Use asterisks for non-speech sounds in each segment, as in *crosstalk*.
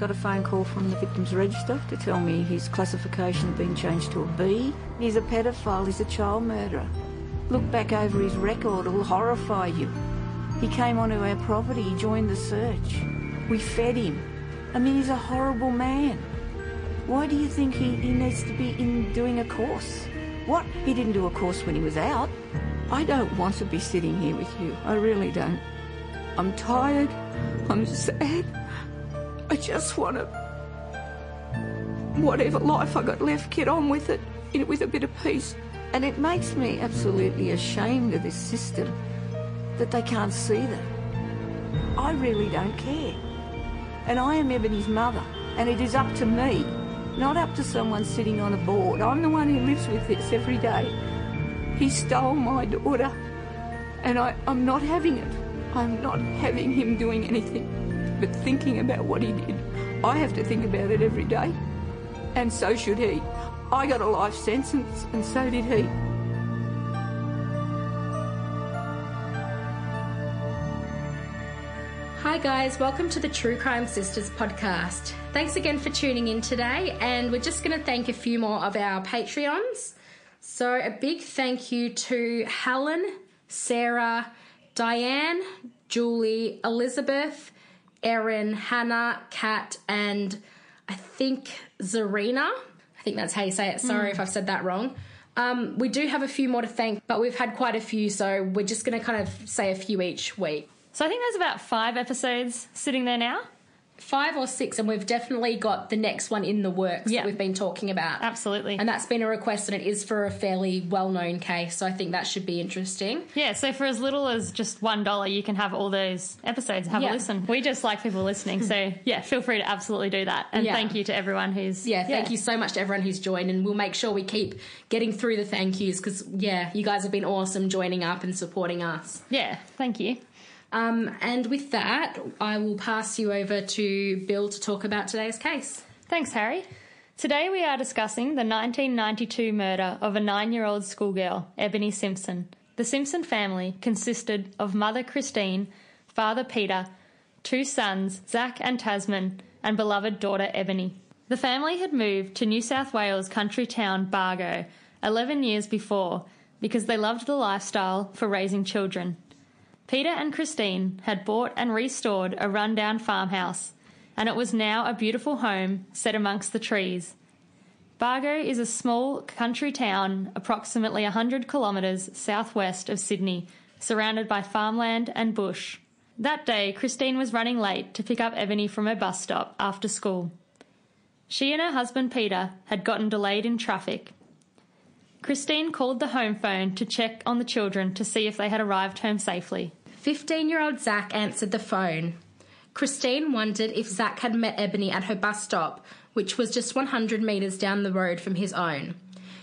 Got a phone call from the victim's register to tell me his classification had been changed to a B. He's a pedophile, he's a child murderer. Look back over his record, it'll horrify you. He came onto our property, he joined the search. We fed him. I mean, he's a horrible man. Why do you think he, he needs to be in doing a course? What? He didn't do a course when he was out. I don't want to be sitting here with you. I really don't. I'm tired. I'm sad. I just want to. Whatever life I got left, get on with it, know, with a bit of peace. And it makes me absolutely ashamed of this system that they can't see that. I really don't care. And I am Ebony's mother, and it is up to me, not up to someone sitting on a board. I'm the one who lives with this every day. He stole my daughter, and I, I'm not having it. I'm not having him doing anything but thinking about what he did. I have to think about it every day, and so should he. I got a life sentence, and so did he. Hi, guys, welcome to the True Crime Sisters podcast. Thanks again for tuning in today, and we're just going to thank a few more of our Patreons. So, a big thank you to Helen, Sarah, Diane, Julie, Elizabeth, Erin, Hannah, Kat, and I think Zarina. I think that's how you say it. Sorry if I've said that wrong. Um, we do have a few more to thank, but we've had quite a few, so we're just going to kind of say a few each week. So I think there's about five episodes sitting there now. Five or six, and we've definitely got the next one in the works Yeah. that we've been talking about. Absolutely. And that's been a request, and it is for a fairly well known case, so I think that should be interesting. yeah, so for as little as just one dollar, you can have all those episodes. Have Yeah. a listen. We just like people listening, so *laughs* yeah, feel free to absolutely do that. And Yeah. thank you to everyone who's Yeah, thank you so much to everyone who's joined, and we'll make sure we keep getting through the thank yous because, yeah, you guys have been awesome joining up and supporting us. Yeah, thank you. Um, and with that, I will pass you over to Bill to talk about today's case. Thanks, Harry. Today we are discussing the 1992 murder of a nine-year-old schoolgirl, Ebony Simpson. The Simpson family consisted of mother Christine, father Peter, two sons, Zach and Tasman, and beloved daughter Ebony. The family had moved to New South Wales country town Bargo 11 years before because they loved the lifestyle for raising children. Peter and Christine had bought and restored a rundown farmhouse, and it was now a beautiful home set amongst the trees. Bargo is a small country town approximately 100 kilometres southwest of Sydney, surrounded by farmland and bush. That day, Christine was running late to pick up Ebony from her bus stop after school. She and her husband Peter had gotten delayed in traffic. Christine called the home phone to check on the children to see if they had arrived home safely. 15 year old Zach answered the phone. Christine wondered if Zach had met Ebony at her bus stop, which was just 100 metres down the road from his own.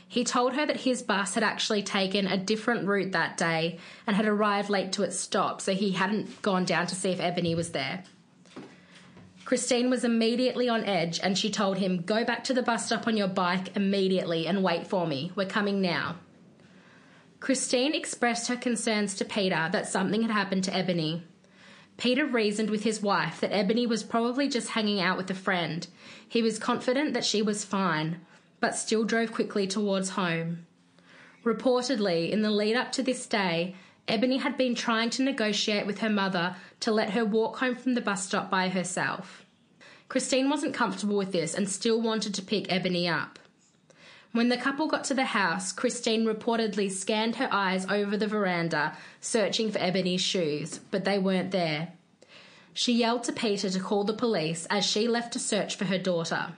He told her that his bus had actually taken a different route that day and had arrived late to its stop, so he hadn't gone down to see if Ebony was there. Christine was immediately on edge and she told him, Go back to the bus stop on your bike immediately and wait for me. We're coming now. Christine expressed her concerns to Peter that something had happened to Ebony. Peter reasoned with his wife that Ebony was probably just hanging out with a friend. He was confident that she was fine, but still drove quickly towards home. Reportedly, in the lead up to this day, Ebony had been trying to negotiate with her mother to let her walk home from the bus stop by herself. Christine wasn't comfortable with this and still wanted to pick Ebony up. When the couple got to the house, Christine reportedly scanned her eyes over the veranda, searching for Ebony's shoes, but they weren't there. She yelled to Peter to call the police as she left to search for her daughter.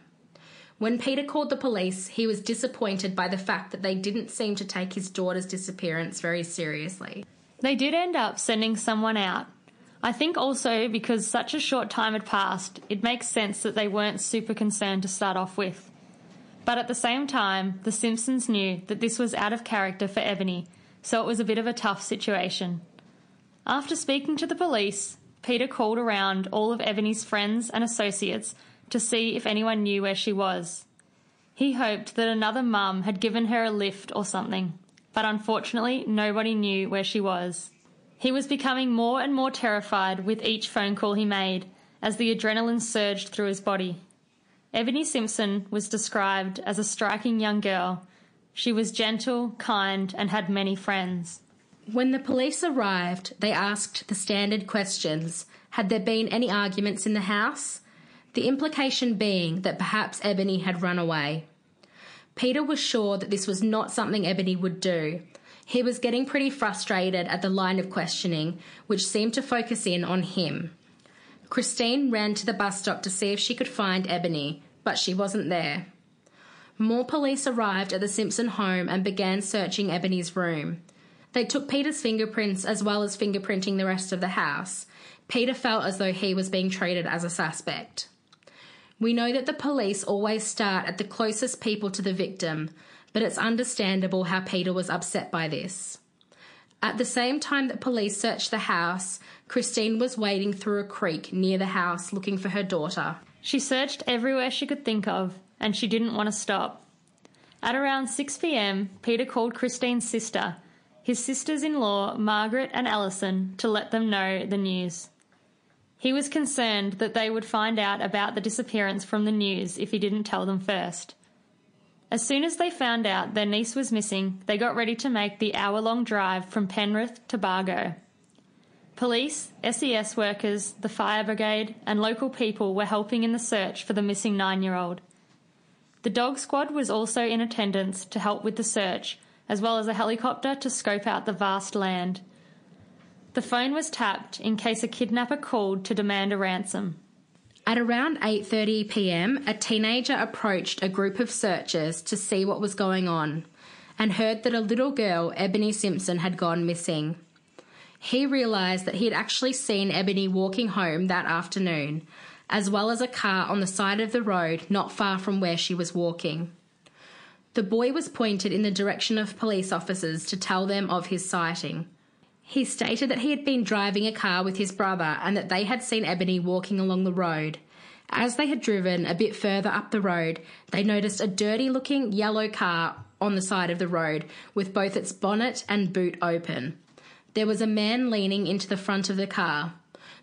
When Peter called the police, he was disappointed by the fact that they didn't seem to take his daughter's disappearance very seriously. They did end up sending someone out. I think also because such a short time had passed, it makes sense that they weren't super concerned to start off with. But at the same time, the Simpsons knew that this was out of character for Ebony, so it was a bit of a tough situation. After speaking to the police, Peter called around all of Ebony's friends and associates to see if anyone knew where she was. He hoped that another mum had given her a lift or something, but unfortunately, nobody knew where she was. He was becoming more and more terrified with each phone call he made, as the adrenaline surged through his body. Ebony Simpson was described as a striking young girl. She was gentle, kind, and had many friends. When the police arrived, they asked the standard questions Had there been any arguments in the house? The implication being that perhaps Ebony had run away. Peter was sure that this was not something Ebony would do. He was getting pretty frustrated at the line of questioning, which seemed to focus in on him. Christine ran to the bus stop to see if she could find Ebony, but she wasn't there. More police arrived at the Simpson home and began searching Ebony's room. They took Peter's fingerprints as well as fingerprinting the rest of the house. Peter felt as though he was being treated as a suspect. We know that the police always start at the closest people to the victim, but it's understandable how Peter was upset by this. At the same time that police searched the house, Christine was wading through a creek near the house looking for her daughter. She searched everywhere she could think of, and she didn't want to stop. At around 6 pm, Peter called Christine's sister, his sisters in law, Margaret and Alison, to let them know the news. He was concerned that they would find out about the disappearance from the news if he didn't tell them first. As soon as they found out their niece was missing, they got ready to make the hour long drive from Penrith to Bargo. Police, SES workers, the fire brigade, and local people were helping in the search for the missing nine year old. The dog squad was also in attendance to help with the search, as well as a helicopter to scope out the vast land. The phone was tapped in case a kidnapper called to demand a ransom. At around 8:30 p.m., a teenager approached a group of searchers to see what was going on and heard that a little girl, Ebony Simpson, had gone missing. He realized that he had actually seen Ebony walking home that afternoon, as well as a car on the side of the road not far from where she was walking. The boy was pointed in the direction of police officers to tell them of his sighting. He stated that he had been driving a car with his brother and that they had seen Ebony walking along the road. As they had driven a bit further up the road, they noticed a dirty looking yellow car on the side of the road with both its bonnet and boot open. There was a man leaning into the front of the car.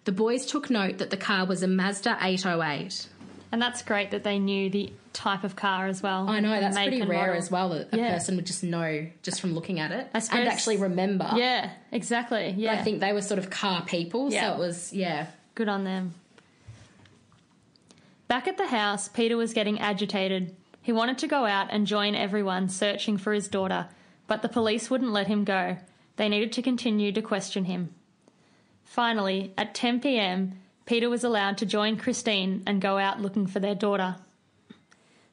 The boys took note that the car was a Mazda 808. And that's great that they knew the type of car as well. I know that's pretty rare model. as well that a Yeah. person would just know just from looking at it I suppose- and actually remember. Yeah, exactly. Yeah. I think they were sort of car people, Yeah. so it was yeah. Good on them. Back at the house, Peter was getting agitated. He wanted to go out and join everyone searching for his daughter, but the police wouldn't let him go. They needed to continue to question him. Finally, at 10 pm, Peter was allowed to join Christine and go out looking for their daughter.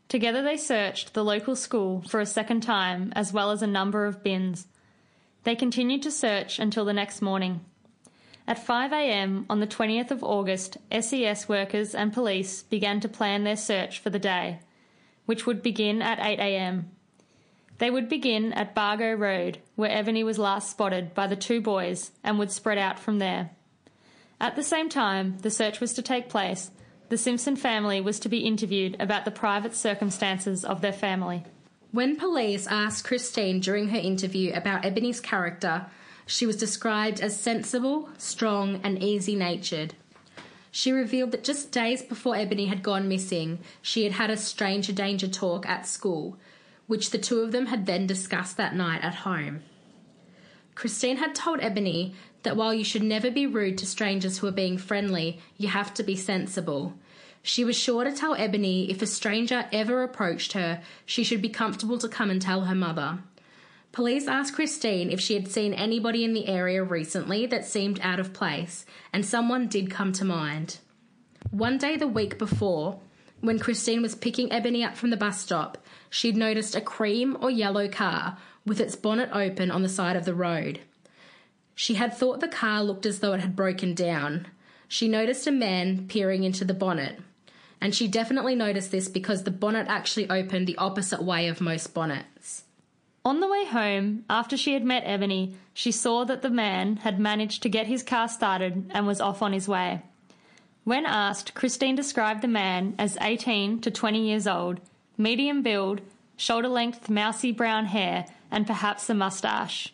Together they searched the local school for a second time, as well as a number of bins. They continued to search until the next morning. At 5am on the 20th of August, SES workers and police began to plan their search for the day, which would begin at 8am. They would begin at Bargo Road, where Ebony was last spotted by the two boys, and would spread out from there. At the same time the search was to take place, the Simpson family was to be interviewed about the private circumstances of their family. When police asked Christine during her interview about Ebony's character, she was described as sensible, strong, and easy natured. She revealed that just days before Ebony had gone missing, she had had a stranger danger talk at school, which the two of them had then discussed that night at home. Christine had told Ebony that while you should never be rude to strangers who are being friendly, you have to be sensible. She was sure to tell Ebony if a stranger ever approached her, she should be comfortable to come and tell her mother. Police asked Christine if she had seen anybody in the area recently that seemed out of place, and someone did come to mind. One day the week before, when Christine was picking Ebony up from the bus stop, she'd noticed a cream or yellow car with its bonnet open on the side of the road. She had thought the car looked as though it had broken down. She noticed a man peering into the bonnet, and she definitely noticed this because the bonnet actually opened the opposite way of most bonnets. On the way home, after she had met Ebony, she saw that the man had managed to get his car started and was off on his way. When asked, Christine described the man as 18 to 20 years old, medium build, shoulder length mousy brown hair, and perhaps a mustache.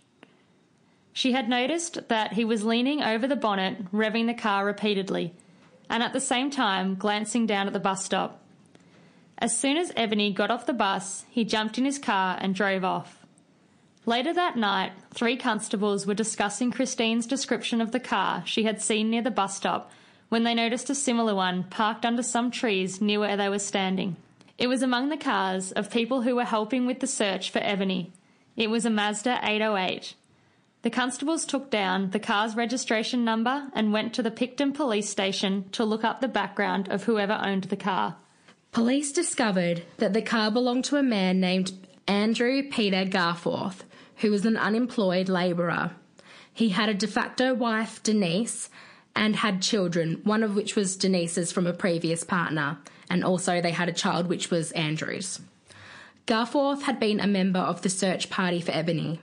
She had noticed that he was leaning over the bonnet, revving the car repeatedly. and at the same time glancing down at the bus stop. As soon as Ebony got off the bus, he jumped in his car and drove off. Later that night, three constables were discussing Christine's description of the car she had seen near the bus stop when they noticed a similar one parked under some trees near where they were standing. It was among the cars of people who were helping with the search for Ebony. It was a Mazda 808. The constables took down the car's registration number and went to the Picton police station to look up the background of whoever owned the car. Police discovered that the car belonged to a man named Andrew Peter Garforth, who was an unemployed labourer. He had a de facto wife, Denise, and had children, one of which was Denise's from a previous partner, and also they had a child which was Andrew's. Garforth had been a member of the search party for Ebony.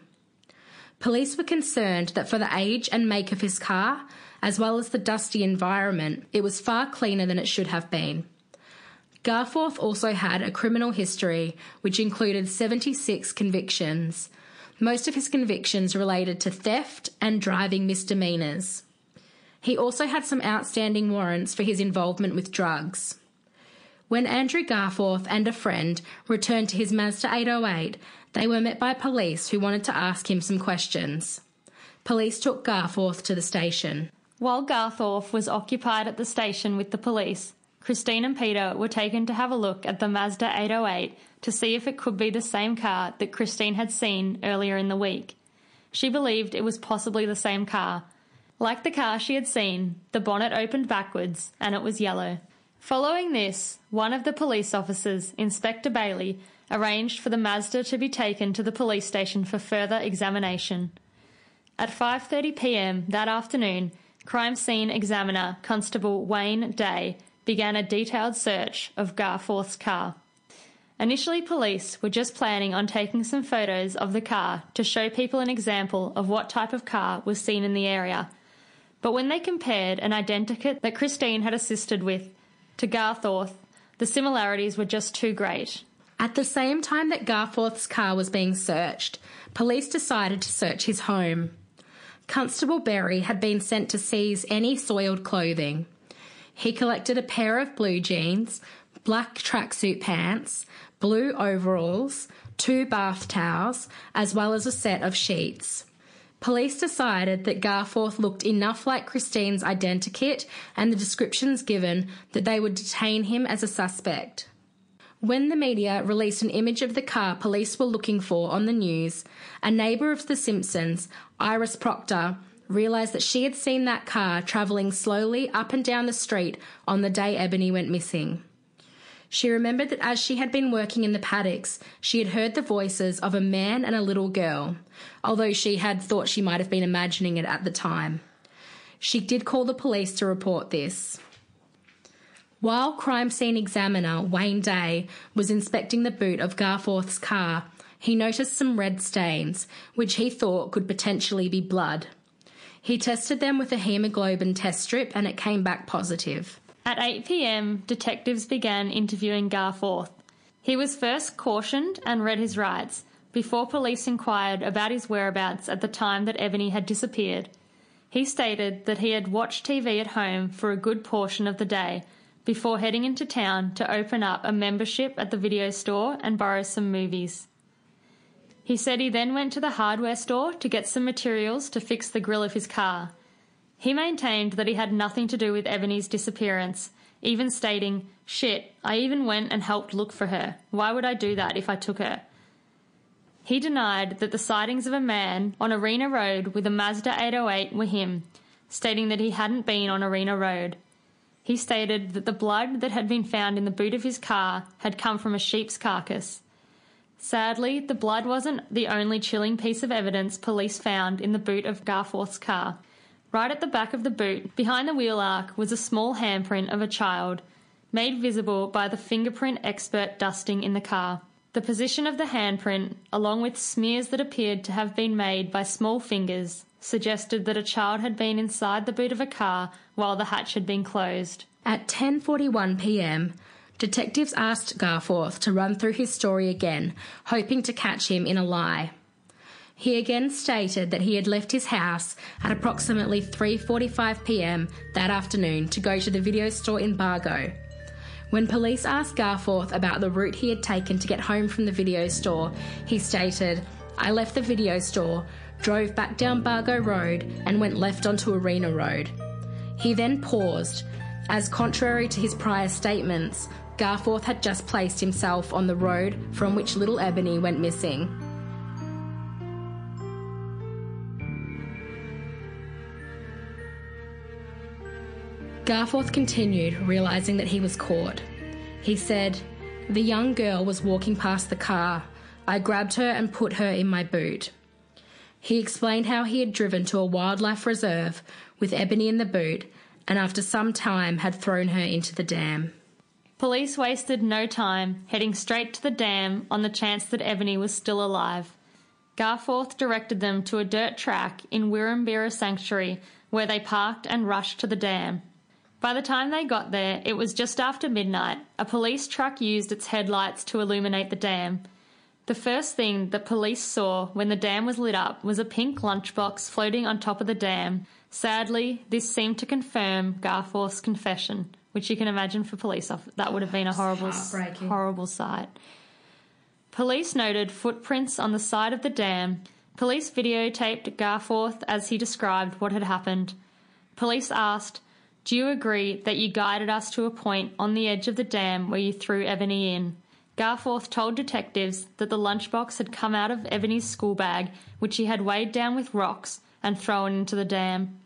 Police were concerned that for the age and make of his car, as well as the dusty environment, it was far cleaner than it should have been. Garforth also had a criminal history which included 76 convictions. Most of his convictions related to theft and driving misdemeanours. He also had some outstanding warrants for his involvement with drugs. When Andrew Garforth and a friend returned to his Mazda 808, they were met by police who wanted to ask him some questions. Police took Garforth to the station. While Garforth was occupied at the station with the police, Christine and Peter were taken to have a look at the Mazda 808 to see if it could be the same car that Christine had seen earlier in the week. She believed it was possibly the same car. Like the car she had seen, the bonnet opened backwards and it was yellow. Following this, one of the police officers, Inspector Bailey, arranged for the Mazda to be taken to the police station for further examination. At 5:30 p.m. that afternoon, crime scene examiner Constable Wayne Day began a detailed search of Garforth's car. Initially, police were just planning on taking some photos of the car to show people an example of what type of car was seen in the area. But when they compared an identikit that Christine had assisted with to Garforth, the similarities were just too great. At the same time that Garforth's car was being searched, police decided to search his home. Constable Berry had been sent to seize any soiled clothing. He collected a pair of blue jeans, black tracksuit pants, blue overalls, two bath towels, as well as a set of sheets. Police decided that Garforth looked enough like Christine's identikit and the descriptions given that they would detain him as a suspect. When the media released an image of the car police were looking for on the news, a neighbour of The Simpsons, Iris Proctor, realised that she had seen that car travelling slowly up and down the street on the day Ebony went missing. She remembered that as she had been working in the paddocks, she had heard the voices of a man and a little girl, although she had thought she might have been imagining it at the time. She did call the police to report this. While crime scene examiner Wayne Day was inspecting the boot of Garforth's car, he noticed some red stains, which he thought could potentially be blood. He tested them with a hemoglobin test strip and it came back positive. At 8 pm, detectives began interviewing Garforth. He was first cautioned and read his rights before police inquired about his whereabouts at the time that Ebony had disappeared. He stated that he had watched TV at home for a good portion of the day before heading into town to open up a membership at the video store and borrow some movies. He said he then went to the hardware store to get some materials to fix the grill of his car. He maintained that he had nothing to do with Ebony's disappearance, even stating, Shit, I even went and helped look for her. Why would I do that if I took her? He denied that the sightings of a man on Arena Road with a Mazda 808 were him, stating that he hadn't been on Arena Road. He stated that the blood that had been found in the boot of his car had come from a sheep's carcass. Sadly, the blood wasn't the only chilling piece of evidence police found in the boot of Garforth's car. Right at the back of the boot, behind the wheel arch, was a small handprint of a child, made visible by the fingerprint expert dusting in the car. The position of the handprint, along with smears that appeared to have been made by small fingers, suggested that a child had been inside the boot of a car while the hatch had been closed. At 10:41 p.m., detectives asked Garforth to run through his story again, hoping to catch him in a lie. He again stated that he had left his house at approximately 3:45 p.m. that afternoon to go to the video store in Bargo. When police asked Garforth about the route he had taken to get home from the video store, he stated, "I left the video store, drove back down Bargo Road and went left onto Arena Road." He then paused, as contrary to his prior statements, Garforth had just placed himself on the road from which little Ebony went missing. Garforth continued, realizing that he was caught. He said, The young girl was walking past the car. I grabbed her and put her in my boot. He explained how he had driven to a wildlife reserve with Ebony in the boot and after some time had thrown her into the dam. Police wasted no time, heading straight to the dam on the chance that Ebony was still alive. Garforth directed them to a dirt track in Wirrimbirra Sanctuary, where they parked and rushed to the dam. By the time they got there, it was just after midnight. A police truck used its headlights to illuminate the dam. The first thing the police saw when the dam was lit up was a pink lunchbox floating on top of the dam. Sadly, this seemed to confirm Garforth's confession, which you can imagine for police officers. That would have been a horrible, horrible sight. Police noted footprints on the side of the dam. Police videotaped Garforth as he described what had happened. Police asked, do you agree that you guided us to a point on the edge of the dam where you threw Ebony in? Garforth told detectives that the lunchbox had come out of Ebony's school bag, which he had weighed down with rocks and thrown into the dam.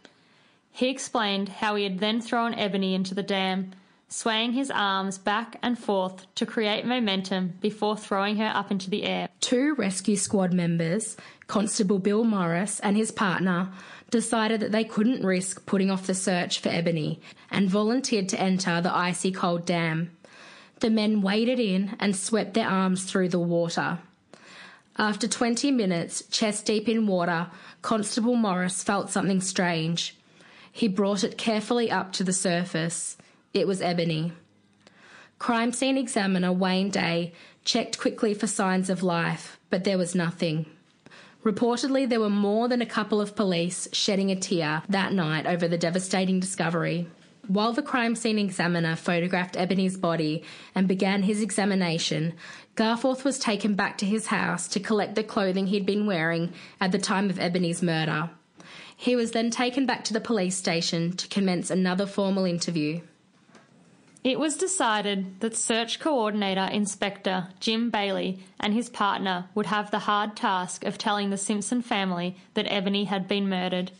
He explained how he had then thrown Ebony into the dam, swaying his arms back and forth to create momentum before throwing her up into the air. Two rescue squad members, Constable Bill Morris and his partner, decided that they couldn't risk putting off the search for Ebony and volunteered to enter the icy cold dam. The men waded in and swept their arms through the water. After 20 minutes, chest deep in water, Constable Morris felt something strange. He brought it carefully up to the surface. It was Ebony. Crime scene examiner Wayne Day checked quickly for signs of life, but there was nothing. Reportedly, there were more than a couple of police shedding a tear that night over the devastating discovery. While the crime scene examiner photographed Ebony's body and began his examination, Garforth was taken back to his house to collect the clothing he'd been wearing at the time of Ebony's murder. He was then taken back to the police station to commence another formal interview. It was decided that Search Coordinator Inspector Jim Bailey and his partner would have the hard task of telling the Simpson family that Ebony had been murdered.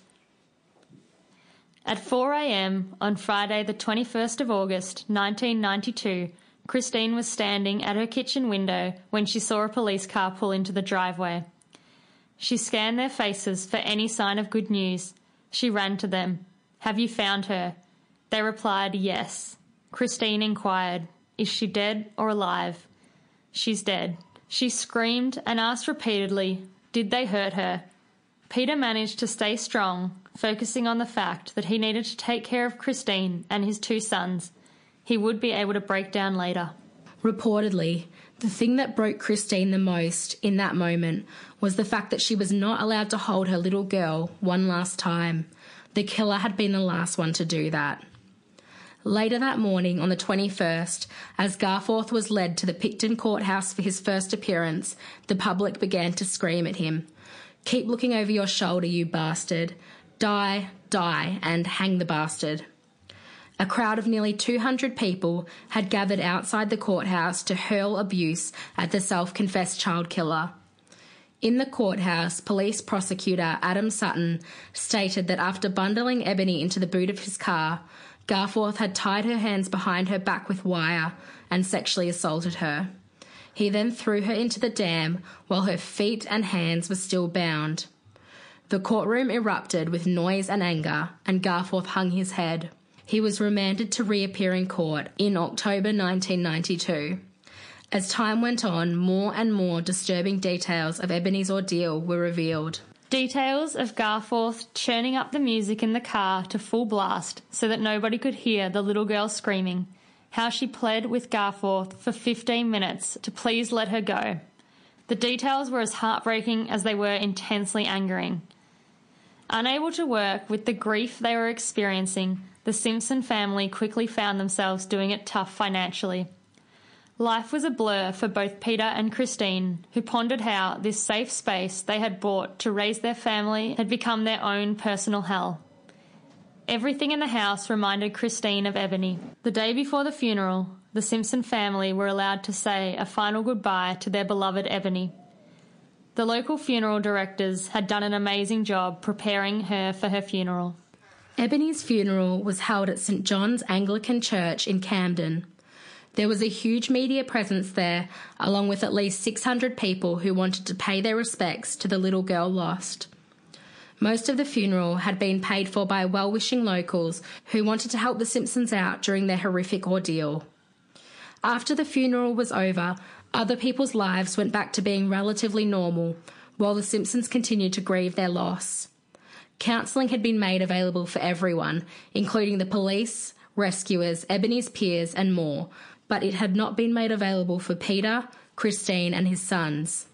At 4am on Friday, the 21st of August 1992, Christine was standing at her kitchen window when she saw a police car pull into the driveway. She scanned their faces for any sign of good news. She ran to them. Have you found her? They replied, Yes. Christine inquired, Is she dead or alive? She's dead. She screamed and asked repeatedly, Did they hurt her? Peter managed to stay strong, focusing on the fact that he needed to take care of Christine and his two sons. He would be able to break down later. Reportedly, the thing that broke Christine the most in that moment was the fact that she was not allowed to hold her little girl one last time. The killer had been the last one to do that. Later that morning, on the 21st, as Garforth was led to the Picton courthouse for his first appearance, the public began to scream at him Keep looking over your shoulder, you bastard. Die, die, and hang the bastard. A crowd of nearly 200 people had gathered outside the courthouse to hurl abuse at the self confessed child killer. In the courthouse, police prosecutor Adam Sutton stated that after bundling Ebony into the boot of his car, Garforth had tied her hands behind her back with wire and sexually assaulted her. He then threw her into the dam while her feet and hands were still bound. The courtroom erupted with noise and anger, and Garforth hung his head. He was remanded to reappear in court in October 1992. As time went on, more and more disturbing details of Ebony's ordeal were revealed. Details of Garforth churning up the music in the car to full blast so that nobody could hear the little girl screaming. How she pled with Garforth for 15 minutes to please let her go. The details were as heartbreaking as they were intensely angering. Unable to work with the grief they were experiencing, the Simpson family quickly found themselves doing it tough financially. Life was a blur for both Peter and Christine, who pondered how this safe space they had bought to raise their family had become their own personal hell. Everything in the house reminded Christine of Ebony. The day before the funeral, the Simpson family were allowed to say a final goodbye to their beloved Ebony. The local funeral directors had done an amazing job preparing her for her funeral. Ebony's funeral was held at St John's Anglican Church in Camden. There was a huge media presence there, along with at least 600 people who wanted to pay their respects to the little girl lost. Most of the funeral had been paid for by well wishing locals who wanted to help the Simpsons out during their horrific ordeal. After the funeral was over, other people's lives went back to being relatively normal, while the Simpsons continued to grieve their loss. Counselling had been made available for everyone, including the police, rescuers, Ebony's peers, and more, but it had not been made available for Peter, Christine, and his sons.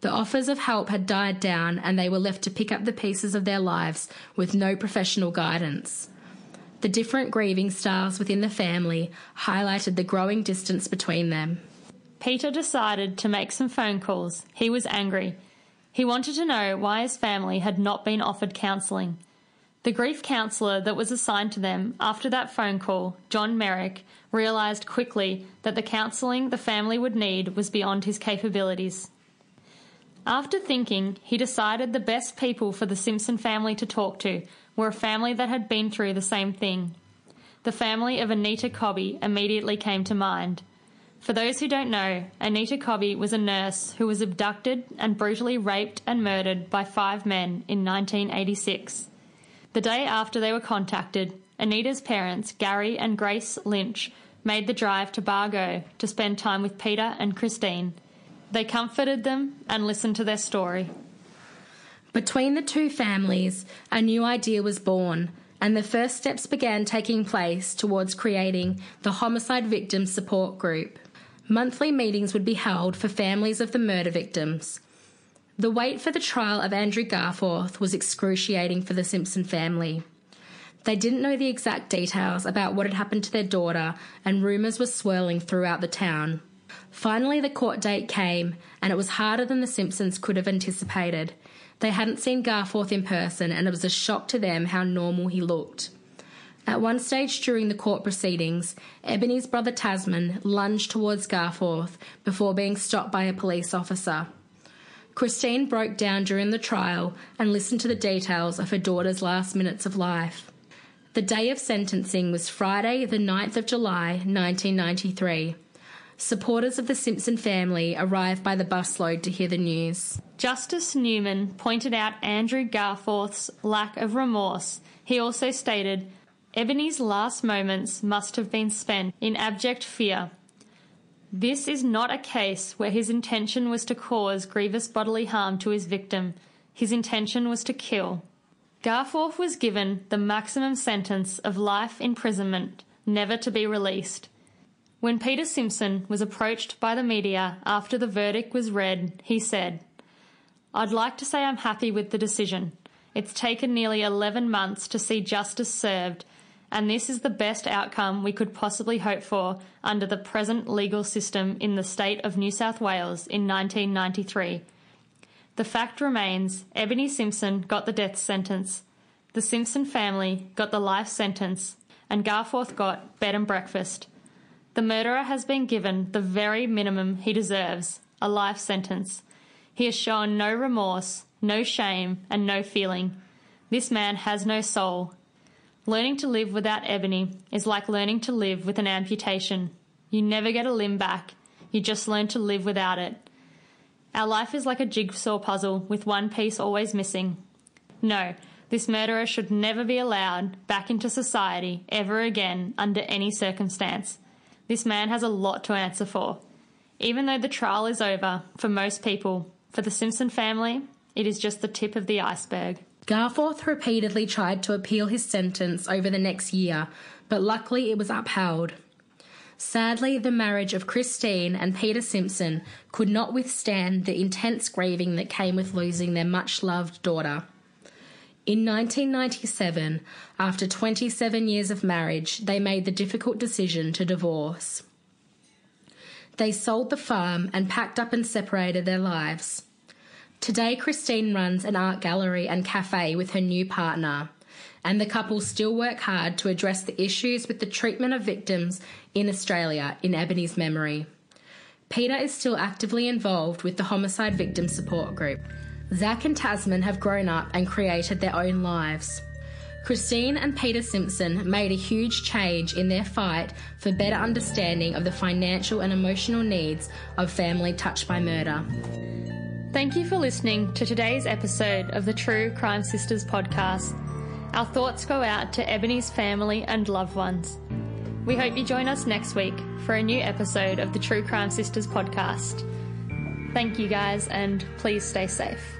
The offers of help had died down and they were left to pick up the pieces of their lives with no professional guidance. The different grieving styles within the family highlighted the growing distance between them. Peter decided to make some phone calls. He was angry. He wanted to know why his family had not been offered counselling. The grief counsellor that was assigned to them after that phone call, John Merrick, realised quickly that the counselling the family would need was beyond his capabilities. After thinking, he decided the best people for the Simpson family to talk to were a family that had been through the same thing. The family of Anita Cobby immediately came to mind. For those who don't know, Anita Cobby was a nurse who was abducted and brutally raped and murdered by five men in 1986. The day after they were contacted, Anita's parents, Gary and Grace Lynch, made the drive to Bargo to spend time with Peter and Christine they comforted them and listened to their story. Between the two families, a new idea was born, and the first steps began taking place towards creating the Homicide Victims Support Group. Monthly meetings would be held for families of the murder victims. The wait for the trial of Andrew Garforth was excruciating for the Simpson family. They didn't know the exact details about what had happened to their daughter, and rumours were swirling throughout the town. Finally, the court date came, and it was harder than the Simpsons could have anticipated. They hadn't seen Garforth in person, and it was a shock to them how normal he looked. At one stage during the court proceedings, Ebony's brother Tasman lunged towards Garforth before being stopped by a police officer. Christine broke down during the trial and listened to the details of her daughter's last minutes of life. The day of sentencing was Friday, the 9th of July, 1993. Supporters of the Simpson family arrived by the busload to hear the news. Justice Newman pointed out Andrew Garforth's lack of remorse. He also stated, Ebony's last moments must have been spent in abject fear. This is not a case where his intention was to cause grievous bodily harm to his victim. His intention was to kill. Garforth was given the maximum sentence of life imprisonment, never to be released. When Peter Simpson was approached by the media after the verdict was read, he said, I'd like to say I'm happy with the decision. It's taken nearly 11 months to see justice served, and this is the best outcome we could possibly hope for under the present legal system in the state of New South Wales in 1993. The fact remains Ebony Simpson got the death sentence, the Simpson family got the life sentence, and Garforth got bed and breakfast. The murderer has been given the very minimum he deserves a life sentence. He has shown no remorse, no shame, and no feeling. This man has no soul. Learning to live without Ebony is like learning to live with an amputation. You never get a limb back, you just learn to live without it. Our life is like a jigsaw puzzle with one piece always missing. No, this murderer should never be allowed back into society ever again under any circumstance. This man has a lot to answer for. Even though the trial is over, for most people, for the Simpson family, it is just the tip of the iceberg. Garforth repeatedly tried to appeal his sentence over the next year, but luckily it was upheld. Sadly, the marriage of Christine and Peter Simpson could not withstand the intense grieving that came with losing their much loved daughter. In 1997, after 27 years of marriage, they made the difficult decision to divorce. They sold the farm and packed up and separated their lives. Today, Christine runs an art gallery and cafe with her new partner, and the couple still work hard to address the issues with the treatment of victims in Australia in Ebony's memory. Peter is still actively involved with the Homicide Victim Support Group. Zach and Tasman have grown up and created their own lives. Christine and Peter Simpson made a huge change in their fight for better understanding of the financial and emotional needs of family touched by murder. Thank you for listening to today's episode of the True Crime Sisters podcast. Our thoughts go out to Ebony's family and loved ones. We hope you join us next week for a new episode of the True Crime Sisters podcast. Thank you guys, and please stay safe.